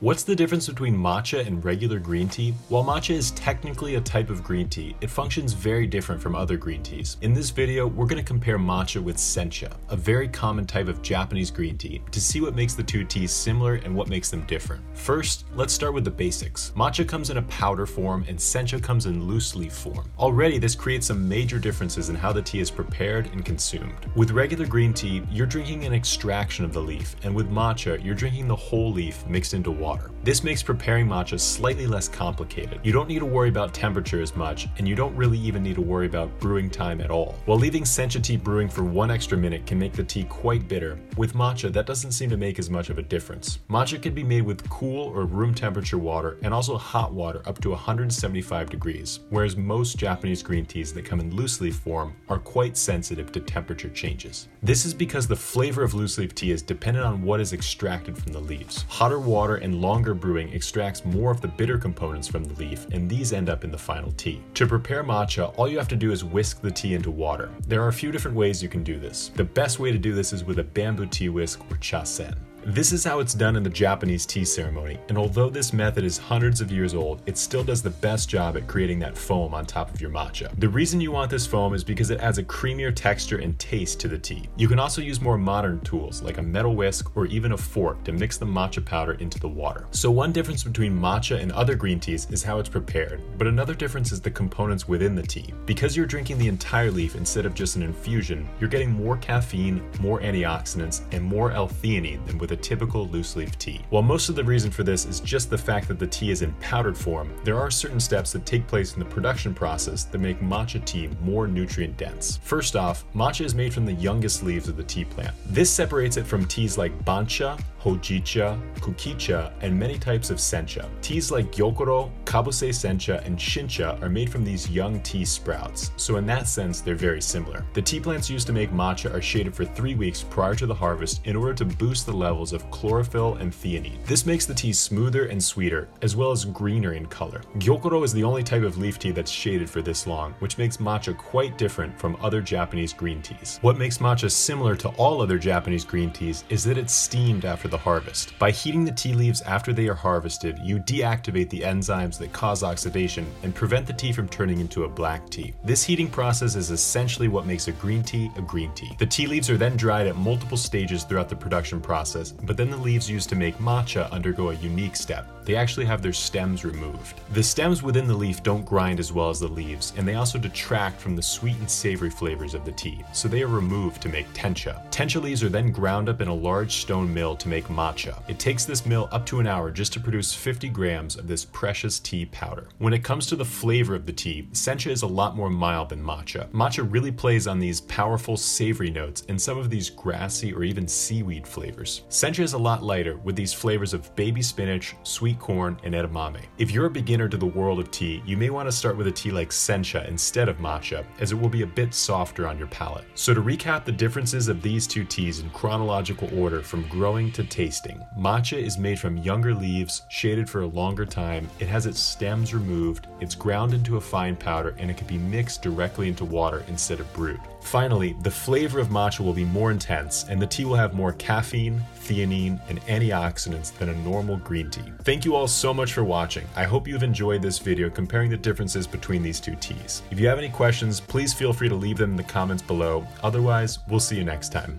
What's the difference between matcha and regular green tea? While matcha is technically a type of green tea, it functions very different from other green teas. In this video, we're going to compare matcha with sencha, a very common type of Japanese green tea, to see what makes the two teas similar and what makes them different. First, let's start with the basics. Matcha comes in a powder form and sencha comes in loose leaf form. Already, this creates some major differences in how the tea is prepared and consumed. With regular green tea, you're drinking an extraction of the leaf, and with matcha, you're drinking the whole leaf mixed into water water. This makes preparing matcha slightly less complicated. You don't need to worry about temperature as much, and you don't really even need to worry about brewing time at all. While leaving sencha tea brewing for one extra minute can make the tea quite bitter, with matcha that doesn't seem to make as much of a difference. Matcha can be made with cool or room temperature water and also hot water up to 175 degrees, whereas most Japanese green teas that come in loose leaf form are quite sensitive to temperature changes. This is because the flavor of loose leaf tea is dependent on what is extracted from the leaves. Hotter water and longer brewing extracts more of the bitter components from the leaf, and these end up in the final tea. To prepare matcha, all you have to do is whisk the tea into water. There are a few different ways you can do this. The best way to do this is with a bamboo tea whisk or chasen. This is how it's done in the Japanese tea ceremony, and although this method is hundreds of years old, it still does the best job at creating that foam on top of your matcha. The reason you want this foam is because it adds a creamier texture and taste to the tea. You can also use more modern tools like a metal whisk or even a fork to mix the matcha powder into the water. So one difference between matcha and other green teas is how it's prepared, but another difference is the components within the tea. Because you're drinking the entire leaf instead of just an infusion, you're getting more caffeine, more antioxidants, and more L-theanine than with a typical loose leaf tea. While most of the reason for this is just the fact that the tea is in powdered form, there are certain steps that take place in the production process that make matcha tea more nutrient dense. First off, matcha is made from the youngest leaves of the tea plant. This separates it from teas like bancha, hojicha, kukicha, and many types of sencha. Teas like gyokuro, kabuse sencha, and shincha are made from these young tea sprouts, so in that sense, they're very similar. The tea plants used to make matcha are shaded for three weeks prior to the harvest in order to boost the levels of chlorophyll and theanine. This makes the tea smoother and sweeter, as well as greener in color. Gyokuro is the only type of leaf tea that's shaded for this long, which makes matcha quite different from other Japanese green teas. What makes matcha similar to all other Japanese green teas is that it's steamed after the the harvest. By heating the tea leaves after they are harvested, you deactivate the enzymes that cause oxidation and prevent the tea from turning into a black tea. This heating process is essentially what makes a green tea a green tea. The tea leaves are then dried at multiple stages throughout the production process, but then the leaves used to make matcha undergo a unique step. They actually have their stems removed. The stems within the leaf don't grind as well as the leaves, and they also detract from the sweet and savory flavors of the tea, so they are removed to make tencha. Tencha leaves are then ground up in a large stone mill to make make matcha. It takes this mill up to an hour just to produce 50 grams of this precious tea powder. When it comes to the flavor of the tea, sencha is a lot more mild than matcha. Matcha really plays on these powerful savory notes and some of these grassy or even seaweed flavors. Sencha is a lot lighter with these flavors of baby spinach, sweet corn, and edamame. If you're a beginner to the world of tea, you may want to start with a tea like sencha instead of matcha, as it will be a bit softer on your palate. So to recap the differences of these two teas in chronological order from growing to tasting. Matcha is made from younger leaves, shaded for a longer time. It has its stems removed, it's ground into a fine powder, and it can be mixed directly into water instead of brewed. Finally, the flavor of matcha will be more intense, and the tea will have more caffeine, theanine, and antioxidants than a normal green tea. Thank you all so much for watching. I hope you've enjoyed this video comparing the differences between these two teas. If you have any questions, please feel free to leave them in the comments below. Otherwise, we'll see you next time.